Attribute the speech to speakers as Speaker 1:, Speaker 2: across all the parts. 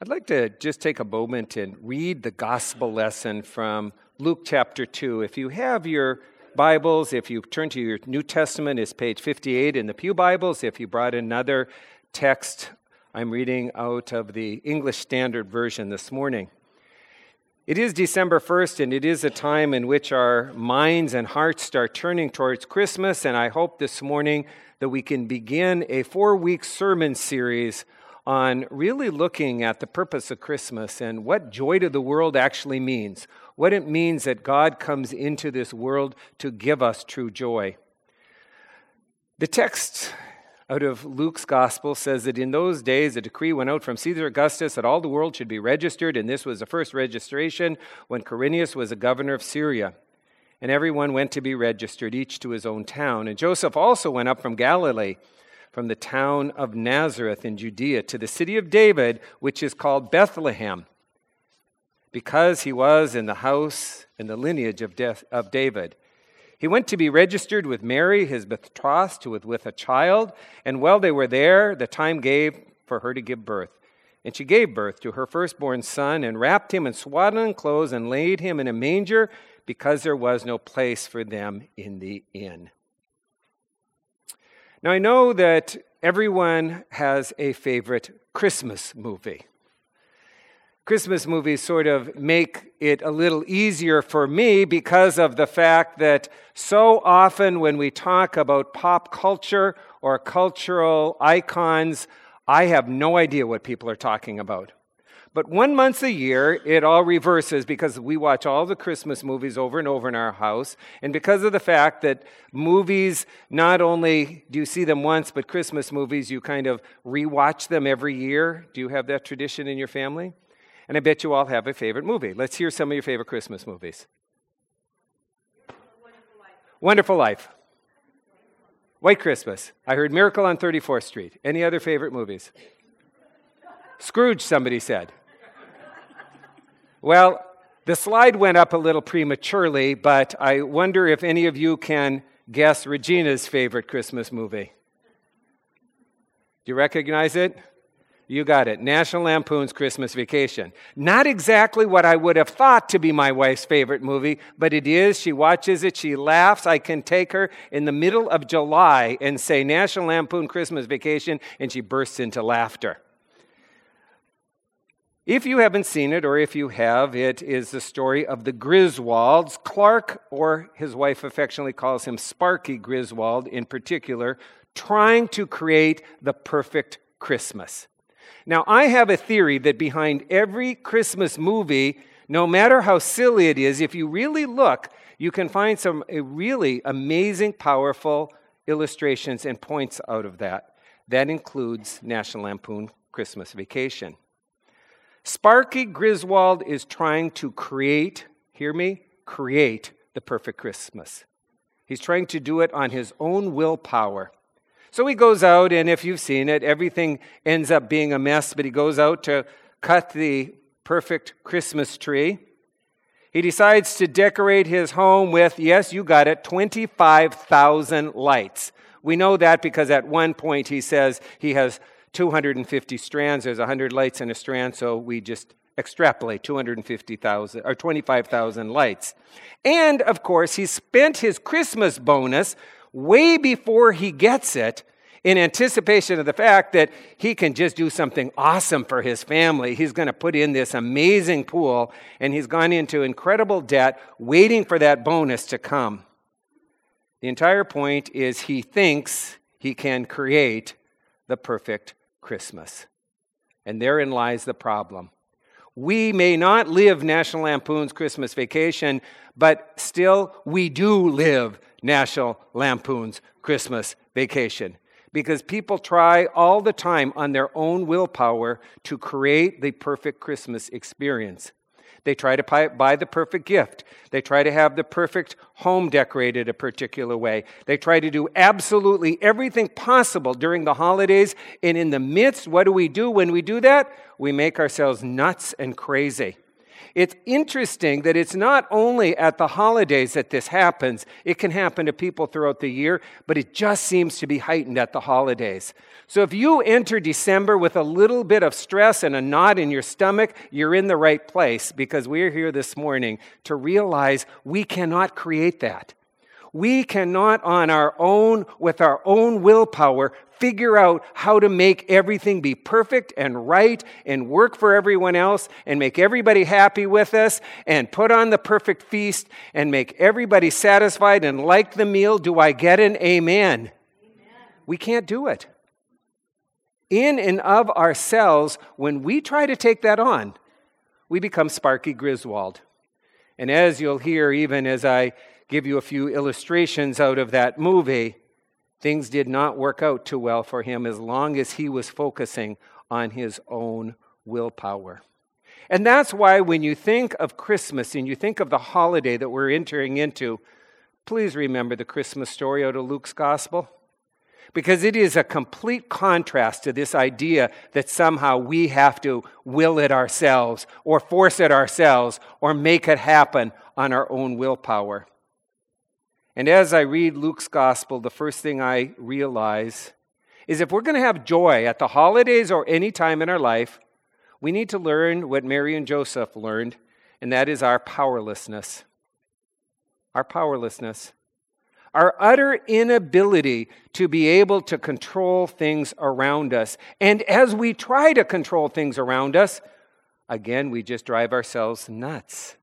Speaker 1: I'd like to just take a moment and read the gospel lesson from Luke chapter 2. If you have your Bibles, if you turn to your New Testament, it's page 58 in the Pew Bibles. If you brought another text, I'm reading out of the English Standard Version this morning. It is December 1st, and it is a time in which our minds and hearts start turning towards Christmas. And I hope this morning that we can begin a four week sermon series on really looking at the purpose of Christmas and what joy to the world actually means, what it means that God comes into this world to give us true joy. The text out of Luke's gospel says that in those days a decree went out from Caesar Augustus that all the world should be registered, and this was the first registration when Quirinius was a governor of Syria. And everyone went to be registered, each to his own town. And Joseph also went up from Galilee from the town of Nazareth in Judea to the city of David, which is called Bethlehem, because he was in the house and the lineage of, death, of David. He went to be registered with Mary, his betrothed, with, with a child, and while they were there, the time gave for her to give birth. And she gave birth to her firstborn son, and wrapped him in swaddling clothes, and laid him in a manger, because there was no place for them in the inn. Now, I know that everyone has a favorite Christmas movie. Christmas movies sort of make it a little easier for me because of the fact that so often when we talk about pop culture or cultural icons, I have no idea what people are talking about. But one month a year, it all reverses because we watch all the Christmas movies over and over in our house. And because of the fact that movies, not only do you see them once, but Christmas movies, you kind of rewatch them every year. Do you have that tradition in your family? And I bet you all have a favorite movie. Let's hear some of your favorite Christmas movies. Wonderful Life. Wonderful Life. White Christmas. I heard Miracle on 34th Street. Any other favorite movies? Scrooge, somebody said. Well, the slide went up a little prematurely, but I wonder if any of you can guess Regina's favorite Christmas movie. Do you recognize it? You got it. National Lampoon's Christmas Vacation. Not exactly what I would have thought to be my wife's favorite movie, but it is. She watches it, she laughs. I can take her in the middle of July and say National Lampoon Christmas Vacation, and she bursts into laughter. If you haven't seen it, or if you have, it is the story of the Griswolds. Clark, or his wife affectionately calls him Sparky Griswold in particular, trying to create the perfect Christmas. Now, I have a theory that behind every Christmas movie, no matter how silly it is, if you really look, you can find some eh, really amazing, powerful illustrations and points out of that. That includes National Lampoon Christmas Vacation. Sparky Griswold is trying to create, hear me, create the perfect Christmas. He's trying to do it on his own willpower. So he goes out, and if you've seen it, everything ends up being a mess, but he goes out to cut the perfect Christmas tree. He decides to decorate his home with, yes, you got it, 25,000 lights. We know that because at one point he says he has 250 strands. There's 100 lights in a strand, so we just extrapolate 250,000 or 25,000 lights. And of course, he spent his Christmas bonus way before he gets it in anticipation of the fact that he can just do something awesome for his family. He's going to put in this amazing pool, and he's gone into incredible debt waiting for that bonus to come. The entire point is he thinks he can create the perfect Christmas. And therein lies the problem. We may not live National Lampoon's Christmas Vacation, but still we do live National Lampoon's Christmas Vacation. Because people try all the time on their own willpower to create the perfect Christmas experience. They try to buy the perfect gift. They try to have the perfect home decorated a particular way. They try to do absolutely everything possible during the holidays. And in the midst, what do we do when we do that? We make ourselves nuts and crazy. It's interesting that it's not only at the holidays that this happens, it can happen to people throughout the year, but it just seems to be heightened at the holidays. So if you enter December with a little bit of stress and a knot in your stomach, you're in the right place because we're here this morning to realize we cannot create that. We cannot, on our own, with our own willpower, figure out how to make everything be perfect and right and work for everyone else and make everybody happy with us and put on the perfect feast and make everybody satisfied and like the meal. Do I get an amen? amen. We can't do it. In and of ourselves, when we try to take that on, we become Sparky Griswold. And as you'll hear, even as I give you a few illustrations out of that movie, things did not work out too well for him as long as he was focusing on his own willpower. And that's why when you think of Christmas and you think of the holiday that we're entering into, please remember the Christmas story out of Luke's gospel. Because it is a complete contrast to this idea that somehow we have to will it ourselves or force it ourselves or make it happen on our own willpower. And as I read Luke's gospel, the first thing I realize is if we're going to have joy at the holidays or any time in our life, we need to learn what Mary and Joseph learned, and that is our powerlessness. Our powerlessness. Our utter inability to be able to control things around us. And as we try to control things around us, again, we just drive ourselves nuts.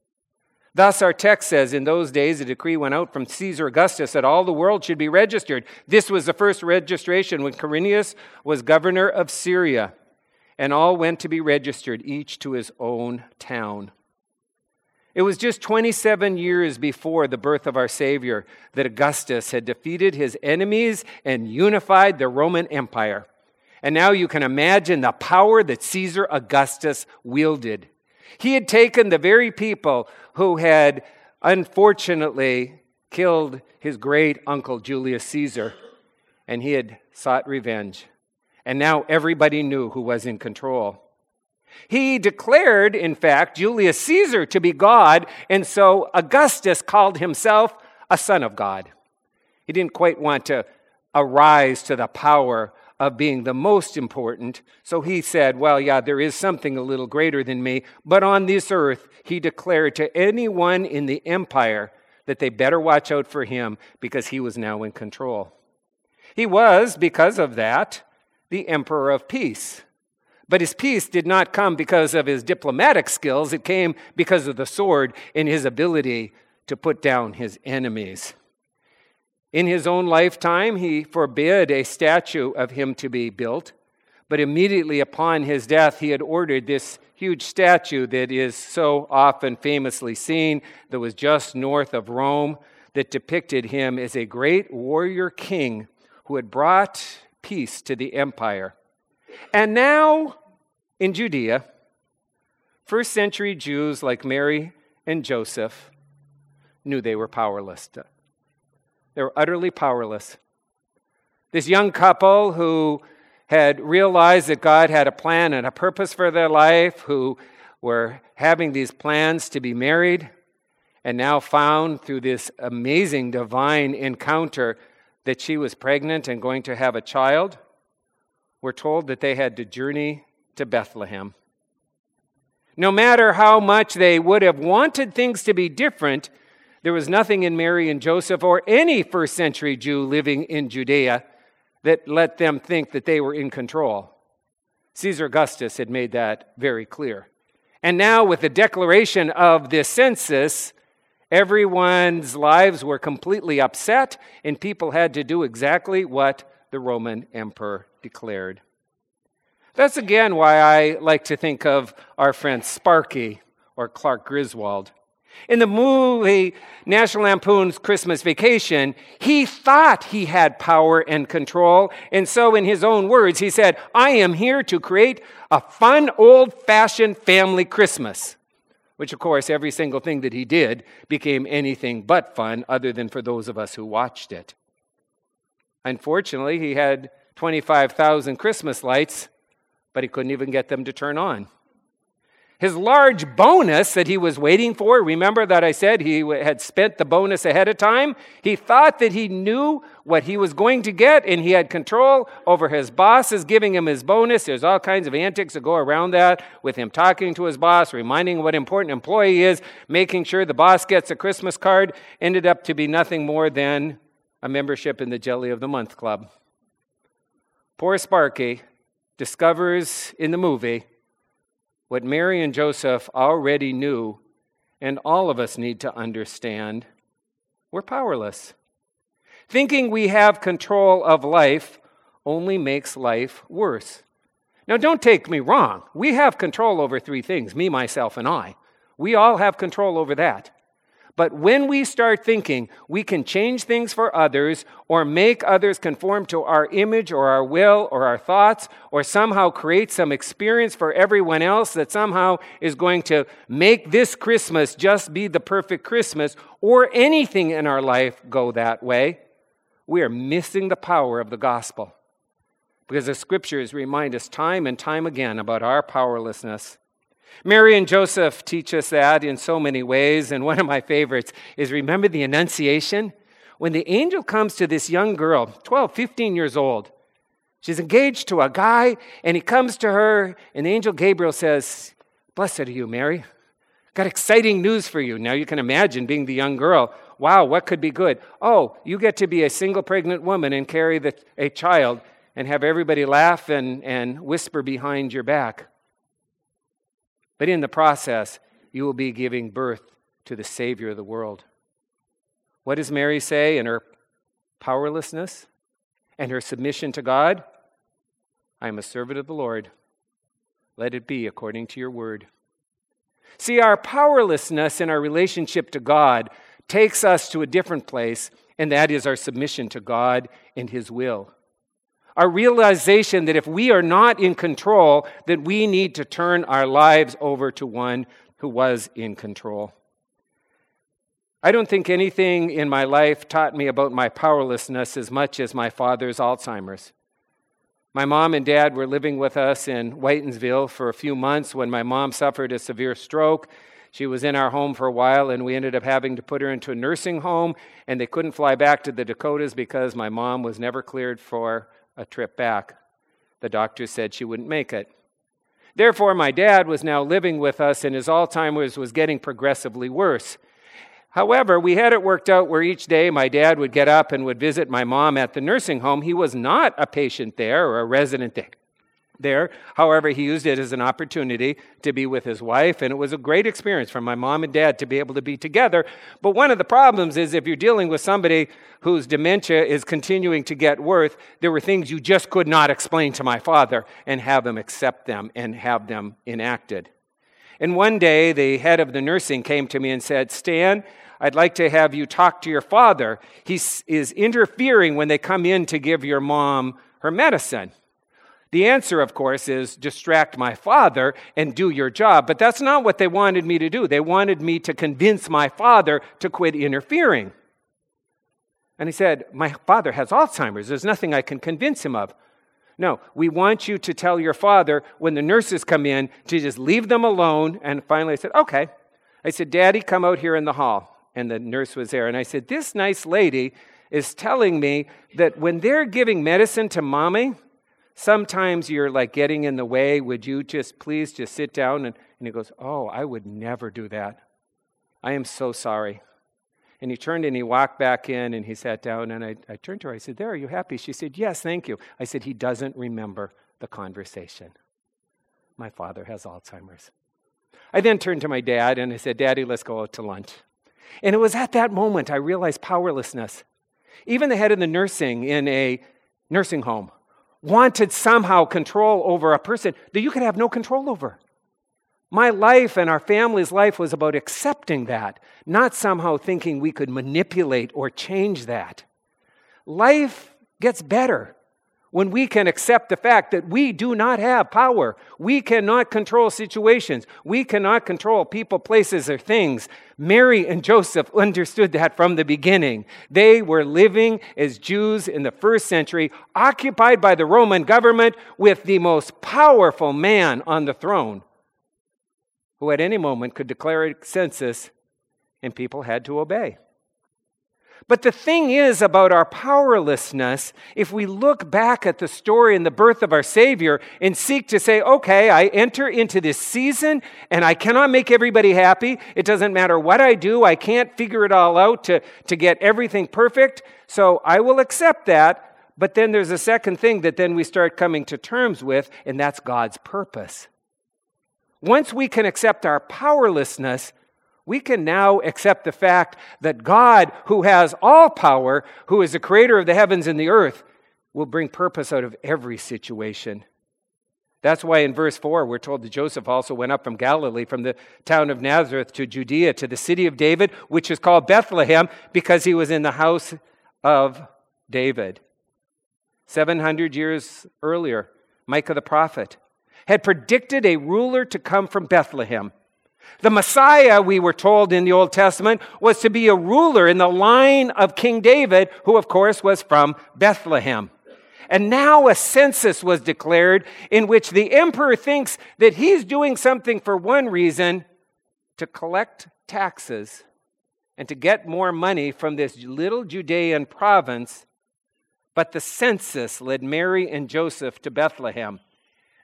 Speaker 1: Thus, our text says, In those days, a decree went out from Caesar Augustus that all the world should be registered. This was the first registration when Quirinius was governor of Syria. And all went to be registered, each to his own town. It was just 27 years before the birth of our Savior that Augustus had defeated his enemies and unified the Roman Empire. And now you can imagine the power that Caesar Augustus wielded. He had taken the very people who had unfortunately killed his great uncle Julius Caesar, and he had sought revenge. And now everybody knew who was in control. He declared, in fact, Julius Caesar to be God, and so Augustus called himself a son of God. He didn't quite want to arise to the power of being the most important. So he said, Well, yeah, there is something a little greater than me. But on this earth, he declared to anyone in the empire that they better watch out for him because he was now in control. He was, because of that, the emperor of peace. But his peace did not come because of his diplomatic skills, it came because of the sword and his ability to put down his enemies. In his own lifetime, he forbid a statue of him to be built, but immediately upon his death, he had ordered this huge statue that is so often famously seen, that was just north of Rome, that depicted him as a great warrior king who had brought peace to the empire. And now, in Judea, first century Jews like Mary and Joseph knew they were powerless. They were utterly powerless. This young couple who had realized that God had a plan and a purpose for their life, who were having these plans to be married, and now found through this amazing divine encounter that she was pregnant and going to have a child, were told that they had to journey to Bethlehem. No matter how much they would have wanted things to be different, there was nothing in Mary and Joseph or any first century Jew living in Judea that let them think that they were in control. Caesar Augustus had made that very clear. And now, with the declaration of this census, everyone's lives were completely upset, and people had to do exactly what the Roman emperor declared. That's again why I like to think of our friend Sparky or Clark Griswold. In the movie National Lampoon's Christmas Vacation, he thought he had power and control. And so, in his own words, he said, I am here to create a fun, old fashioned family Christmas. Which, of course, every single thing that he did became anything but fun, other than for those of us who watched it. Unfortunately, he had 25,000 Christmas lights, but he couldn't even get them to turn on. His large bonus that he was waiting for, remember that I said he had spent the bonus ahead of time? He thought that he knew what he was going to get and he had control over his bosses giving him his bonus. There's all kinds of antics that go around that with him talking to his boss, reminding what important employee he is, making sure the boss gets a Christmas card, ended up to be nothing more than a membership in the Jelly of the Month Club. Poor Sparky discovers in the movie what Mary and Joseph already knew, and all of us need to understand we're powerless. Thinking we have control of life only makes life worse. Now, don't take me wrong. We have control over three things me, myself, and I. We all have control over that. But when we start thinking we can change things for others or make others conform to our image or our will or our thoughts or somehow create some experience for everyone else that somehow is going to make this Christmas just be the perfect Christmas or anything in our life go that way, we are missing the power of the gospel. Because the scriptures remind us time and time again about our powerlessness. Mary and Joseph teach us that in so many ways, and one of my favorites is remember the Annunciation? When the angel comes to this young girl, 12, 15 years old, she's engaged to a guy, and he comes to her, and the angel Gabriel says, Blessed are you, Mary. Got exciting news for you. Now you can imagine being the young girl. Wow, what could be good? Oh, you get to be a single pregnant woman and carry the, a child and have everybody laugh and, and whisper behind your back. But in the process, you will be giving birth to the Savior of the world. What does Mary say in her powerlessness and her submission to God? I am a servant of the Lord. Let it be according to your word. See, our powerlessness in our relationship to God takes us to a different place, and that is our submission to God and His will our realization that if we are not in control, that we need to turn our lives over to one who was in control. I don't think anything in my life taught me about my powerlessness as much as my father's Alzheimer's. My mom and dad were living with us in Whitinsville for a few months when my mom suffered a severe stroke. She was in our home for a while, and we ended up having to put her into a nursing home, and they couldn't fly back to the Dakotas because my mom was never cleared for a trip back. The doctor said she wouldn't make it. Therefore, my dad was now living with us, and his Alzheimer's was getting progressively worse. However, we had it worked out where each day my dad would get up and would visit my mom at the nursing home. He was not a patient there or a resident there. However, he used it as an opportunity to be with his wife, and it was a great experience for my mom and dad to be able to be together. But one of the problems is if you're dealing with somebody whose dementia is continuing to get worse, there were things you just could not explain to my father and have him accept them and have them enacted. And one day, the head of the nursing came to me and said, Stan, I'd like to have you talk to your father. He is interfering when they come in to give your mom her medicine. The answer, of course, is distract my father and do your job. But that's not what they wanted me to do. They wanted me to convince my father to quit interfering. And he said, My father has Alzheimer's. There's nothing I can convince him of. No, we want you to tell your father when the nurses come in to just leave them alone. And finally, I said, Okay. I said, Daddy, come out here in the hall. And the nurse was there. And I said, This nice lady is telling me that when they're giving medicine to mommy, Sometimes you're like getting in the way. Would you just please just sit down? And, and he goes, Oh, I would never do that. I am so sorry. And he turned and he walked back in and he sat down. And I, I turned to her. I said, There, are you happy? She said, Yes, thank you. I said, He doesn't remember the conversation. My father has Alzheimer's. I then turned to my dad and I said, Daddy, let's go out to lunch. And it was at that moment I realized powerlessness. Even the head of the nursing in a nursing home wanted somehow control over a person that you could have no control over. My life and our family's life was about accepting that, not somehow thinking we could manipulate or change that. Life gets better when we can accept the fact that we do not have power. We cannot control situations. We cannot control people, places, or things. Mary and Joseph understood that from the beginning. They were living as Jews in the first century, occupied by the Roman government with the most powerful man on the throne. who at any moment could declare a census and people had to obey. But the thing is about our powerlessness, if we look back at the story and the birth of our Savior and seek to say, okay, I enter into this season and I cannot make everybody happy. It doesn't matter what I do, I can't figure it all out to, to get everything perfect. So I will accept that. But then there's a second thing that then we start coming to terms with, and that's God's purpose. Once we can accept our powerlessness, we can now accept the fact that God, who has all power, who is the creator of the heavens and the earth, will bring purpose out of every situation. That's why in verse 4, we're told that Joseph also went up from Galilee, from the town of Nazareth to Judea, to the city of David, which is called Bethlehem, because he was in the house of David. 700 years earlier, Micah the prophet had predicted a ruler to come from Bethlehem the Messiah, we were told in the Old Testament, was to be a ruler in the line of King David, who, of course, was from Bethlehem. And now a census was declared in which the emperor thinks that he's doing something for one reason to collect taxes and to get more money from this little Judean province. But the census led Mary and Joseph to Bethlehem.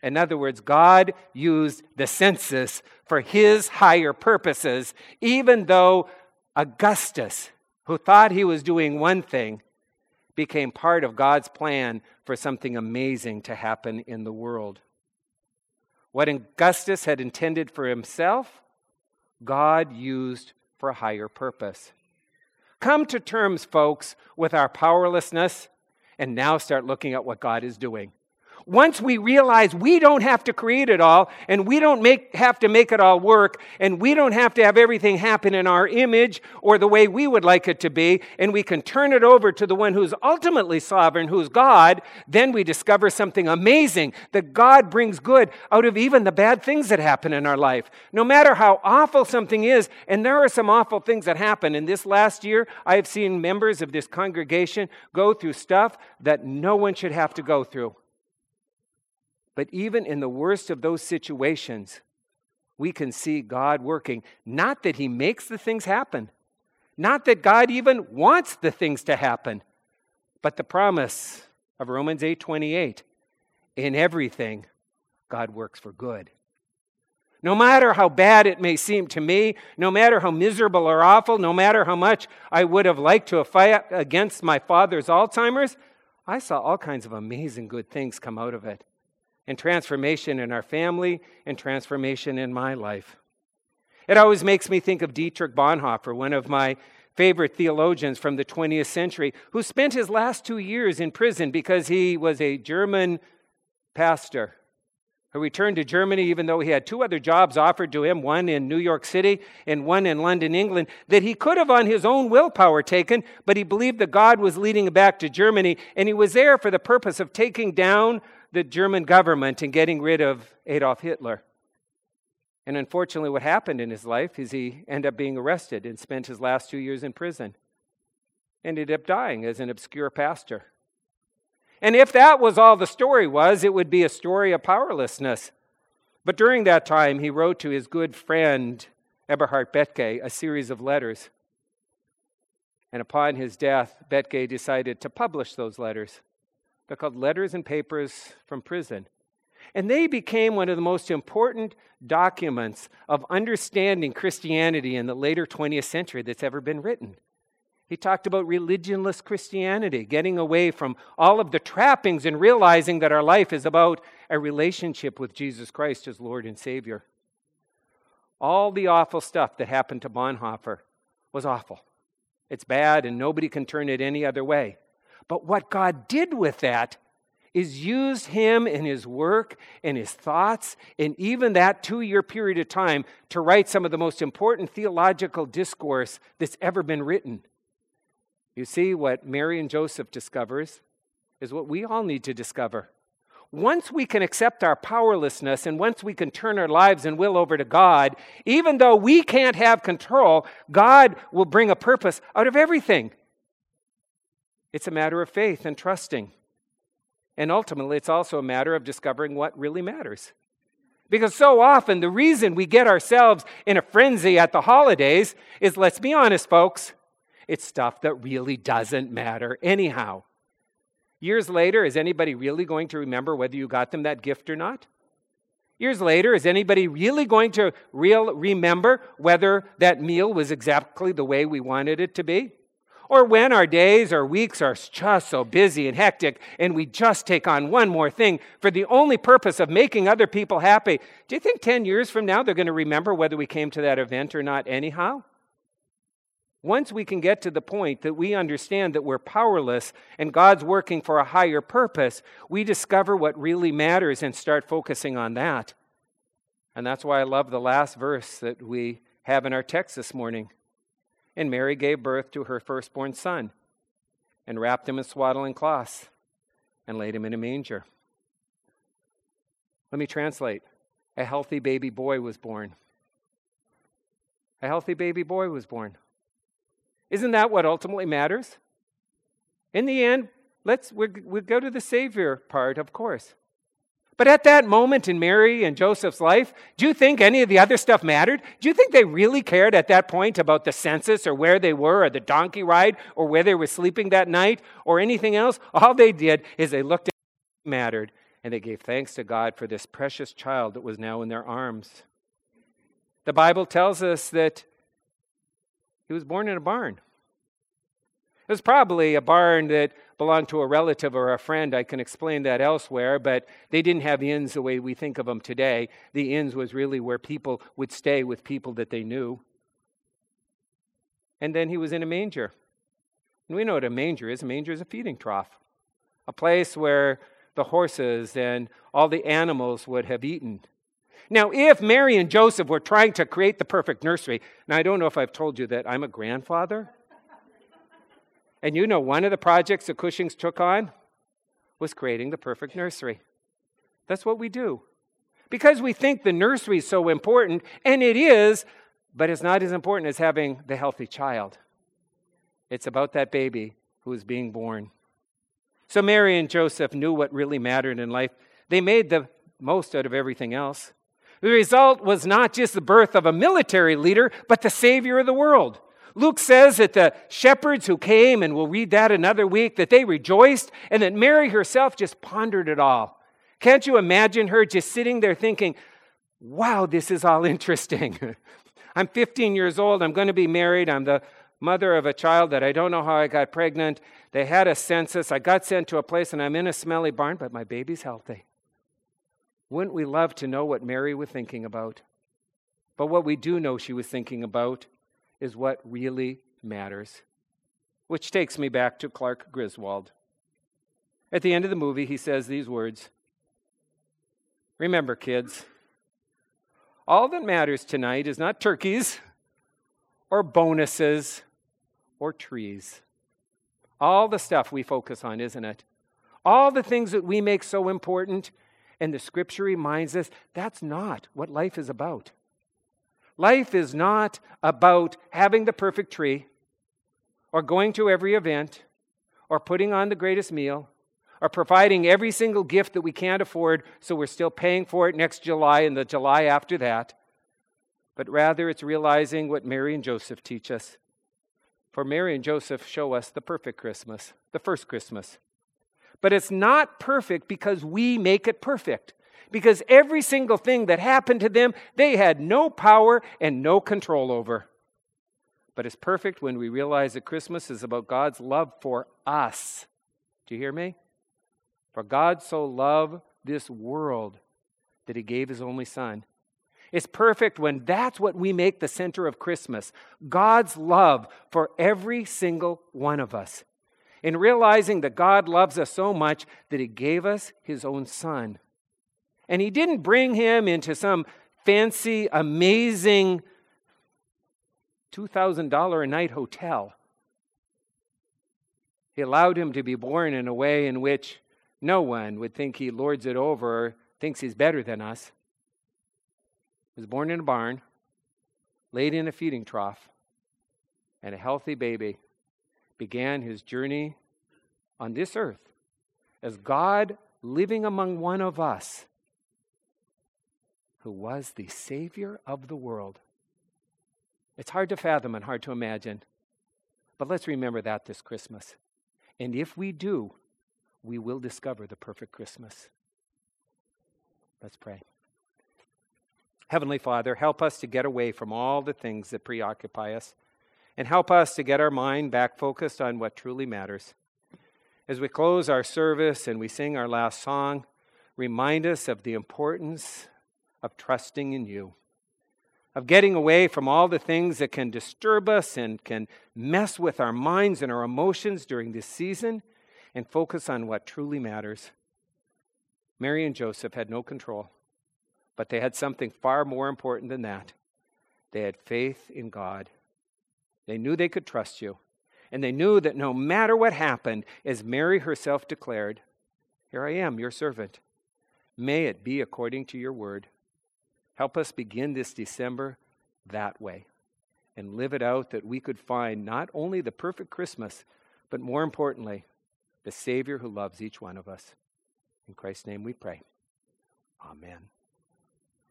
Speaker 1: In other words, God used the census for his higher purposes, even though Augustus, who thought he was doing one thing, became part of God's plan for something amazing to happen in the world. What Augustus had intended for himself, God used for a higher purpose. Come to terms, folks, with our powerlessness and now start looking at what God is doing. Once we realize we don't have to create it all and we don't make, have to make it all work and we don't have to have everything happen in our image or the way we would like it to be, and we can turn it over to the one who's ultimately sovereign, who's God, then we discover something amazing that God brings good out of even the bad things that happen in our life. No matter how awful something is, and there are some awful things that happen. In this last year, I have seen members of this congregation go through stuff that no one should have to go through. But even in the worst of those situations, we can see God working. Not that He makes the things happen, not that God even wants the things to happen, but the promise of Romans 8 28 in everything, God works for good. No matter how bad it may seem to me, no matter how miserable or awful, no matter how much I would have liked to have fought against my father's Alzheimer's, I saw all kinds of amazing good things come out of it and transformation in our family and transformation in my life. It always makes me think of Dietrich Bonhoeffer, one of my favorite theologians from the 20th century, who spent his last two years in prison because he was a German pastor who returned to Germany even though he had two other jobs offered to him, one in New York City and one in London, England, that he could have on his own willpower taken, but he believed that God was leading him back to Germany, and he was there for the purpose of taking down the German government and getting rid of Adolf Hitler. And unfortunately, what happened in his life is he ended up being arrested and spent his last two years in prison. Ended up dying as an obscure pastor. And if that was all the story was, it would be a story of powerlessness. But during that time, he wrote to his good friend Eberhard Bethge a series of letters. And upon his death, Bethge decided to publish those letters. They're called Letters and Papers from Prison. And they became one of the most important documents of understanding Christianity in the later 20th century that's ever been written. He talked about religionless Christianity, getting away from all of the trappings and realizing that our life is about a relationship with Jesus Christ as Lord and Savior. All the awful stuff that happened to Bonhoeffer was awful. It's bad, and nobody can turn it any other way. But what God did with that is used him in his work and his thoughts in even that two year period of time to write some of the most important theological discourse that's ever been written. You see, what Mary and Joseph discovers is what we all need to discover. Once we can accept our powerlessness and once we can turn our lives and will over to God, even though we can't have control, God will bring a purpose out of everything. It's a matter of faith and trusting. And ultimately, it's also a matter of discovering what really matters. Because so often the reason we get ourselves in a frenzy at the holidays is, let's be honest, folks, it's stuff that really doesn't matter anyhow. Years later, is anybody really going to remember whether you got them that gift or not? Years later, is anybody really going to real remember whether that meal was exactly the way we wanted it to be? Or when our days or weeks are just so busy and hectic and we just take on one more thing for the only purpose of making other people happy, do you think 10 years from now they're going to remember whether we came to that event or not, anyhow? Once we can get to the point that we understand that we're powerless and God's working for a higher purpose, we discover what really matters and start focusing on that. And that's why I love the last verse that we have in our text this morning. And Mary gave birth to her firstborn son and wrapped him in swaddling cloths and laid him in a manger. Let me translate. A healthy baby boy was born. A healthy baby boy was born. Isn't that what ultimately matters? In the end, let's we we'll go to the Savior part, of course. But at that moment in Mary and Joseph's life, do you think any of the other stuff mattered? Do you think they really cared at that point about the census or where they were or the donkey ride or where they were sleeping that night or anything else? All they did is they looked at what mattered and they gave thanks to God for this precious child that was now in their arms. The Bible tells us that he was born in a barn. It was probably a barn that belonged to a relative or a friend. I can explain that elsewhere, but they didn't have inns the way we think of them today. The inns was really where people would stay with people that they knew. And then he was in a manger. And we know what a manger is a manger is a feeding trough, a place where the horses and all the animals would have eaten. Now, if Mary and Joseph were trying to create the perfect nursery, now I don't know if I've told you that I'm a grandfather. And you know, one of the projects the Cushings took on was creating the perfect nursery. That's what we do. Because we think the nursery is so important, and it is, but it's not as important as having the healthy child. It's about that baby who is being born. So Mary and Joseph knew what really mattered in life. They made the most out of everything else. The result was not just the birth of a military leader, but the Savior of the world. Luke says that the shepherds who came, and we'll read that another week, that they rejoiced, and that Mary herself just pondered it all. Can't you imagine her just sitting there thinking, wow, this is all interesting? I'm 15 years old. I'm going to be married. I'm the mother of a child that I don't know how I got pregnant. They had a census. I got sent to a place and I'm in a smelly barn, but my baby's healthy. Wouldn't we love to know what Mary was thinking about? But what we do know she was thinking about is what really matters. Which takes me back to Clark Griswold. At the end of the movie, he says these words Remember, kids, all that matters tonight is not turkeys or bonuses or trees. All the stuff we focus on, isn't it? All the things that we make so important, and the scripture reminds us that's not what life is about. Life is not about having the perfect tree, or going to every event, or putting on the greatest meal, or providing every single gift that we can't afford so we're still paying for it next July and the July after that. But rather, it's realizing what Mary and Joseph teach us. For Mary and Joseph show us the perfect Christmas, the first Christmas. But it's not perfect because we make it perfect because every single thing that happened to them, they had no power and no control over. But it's perfect when we realize that Christmas is about God's love for us. Do you hear me? For God so loved this world that he gave his only son. It's perfect when that's what we make the center of Christmas God's love for every single one of us. In realizing that God loves us so much that he gave us his own son. And he didn't bring him into some fancy, amazing $2,000 a night hotel. He allowed him to be born in a way in which no one would think he lords it over or thinks he's better than us. He was born in a barn, laid in a feeding trough, and a healthy baby began his journey on this earth as God living among one of us who was the Savior of the world. It's hard to fathom and hard to imagine, but let's remember that this Christmas. And if we do, we will discover the perfect Christmas. Let's pray. Heavenly Father, help us to get away from all the things that preoccupy us and help us to get our mind back focused on what truly matters. As we close our service and we sing our last song, remind us of the importance of trusting in you, of getting away from all the things that can disturb us and can mess with our minds and our emotions during this season, and focus on what truly matters. Mary and Joseph had no control, but they had something far more important than that. They had faith in God. They knew they could trust you. And they knew that no matter what happened, as Mary herself declared, Here I am, your servant. May it be according to your word. Help us begin this December that way and live it out that we could find not only the perfect Christmas, but more importantly, the Savior who loves each one of us. In Christ's name we pray. Amen.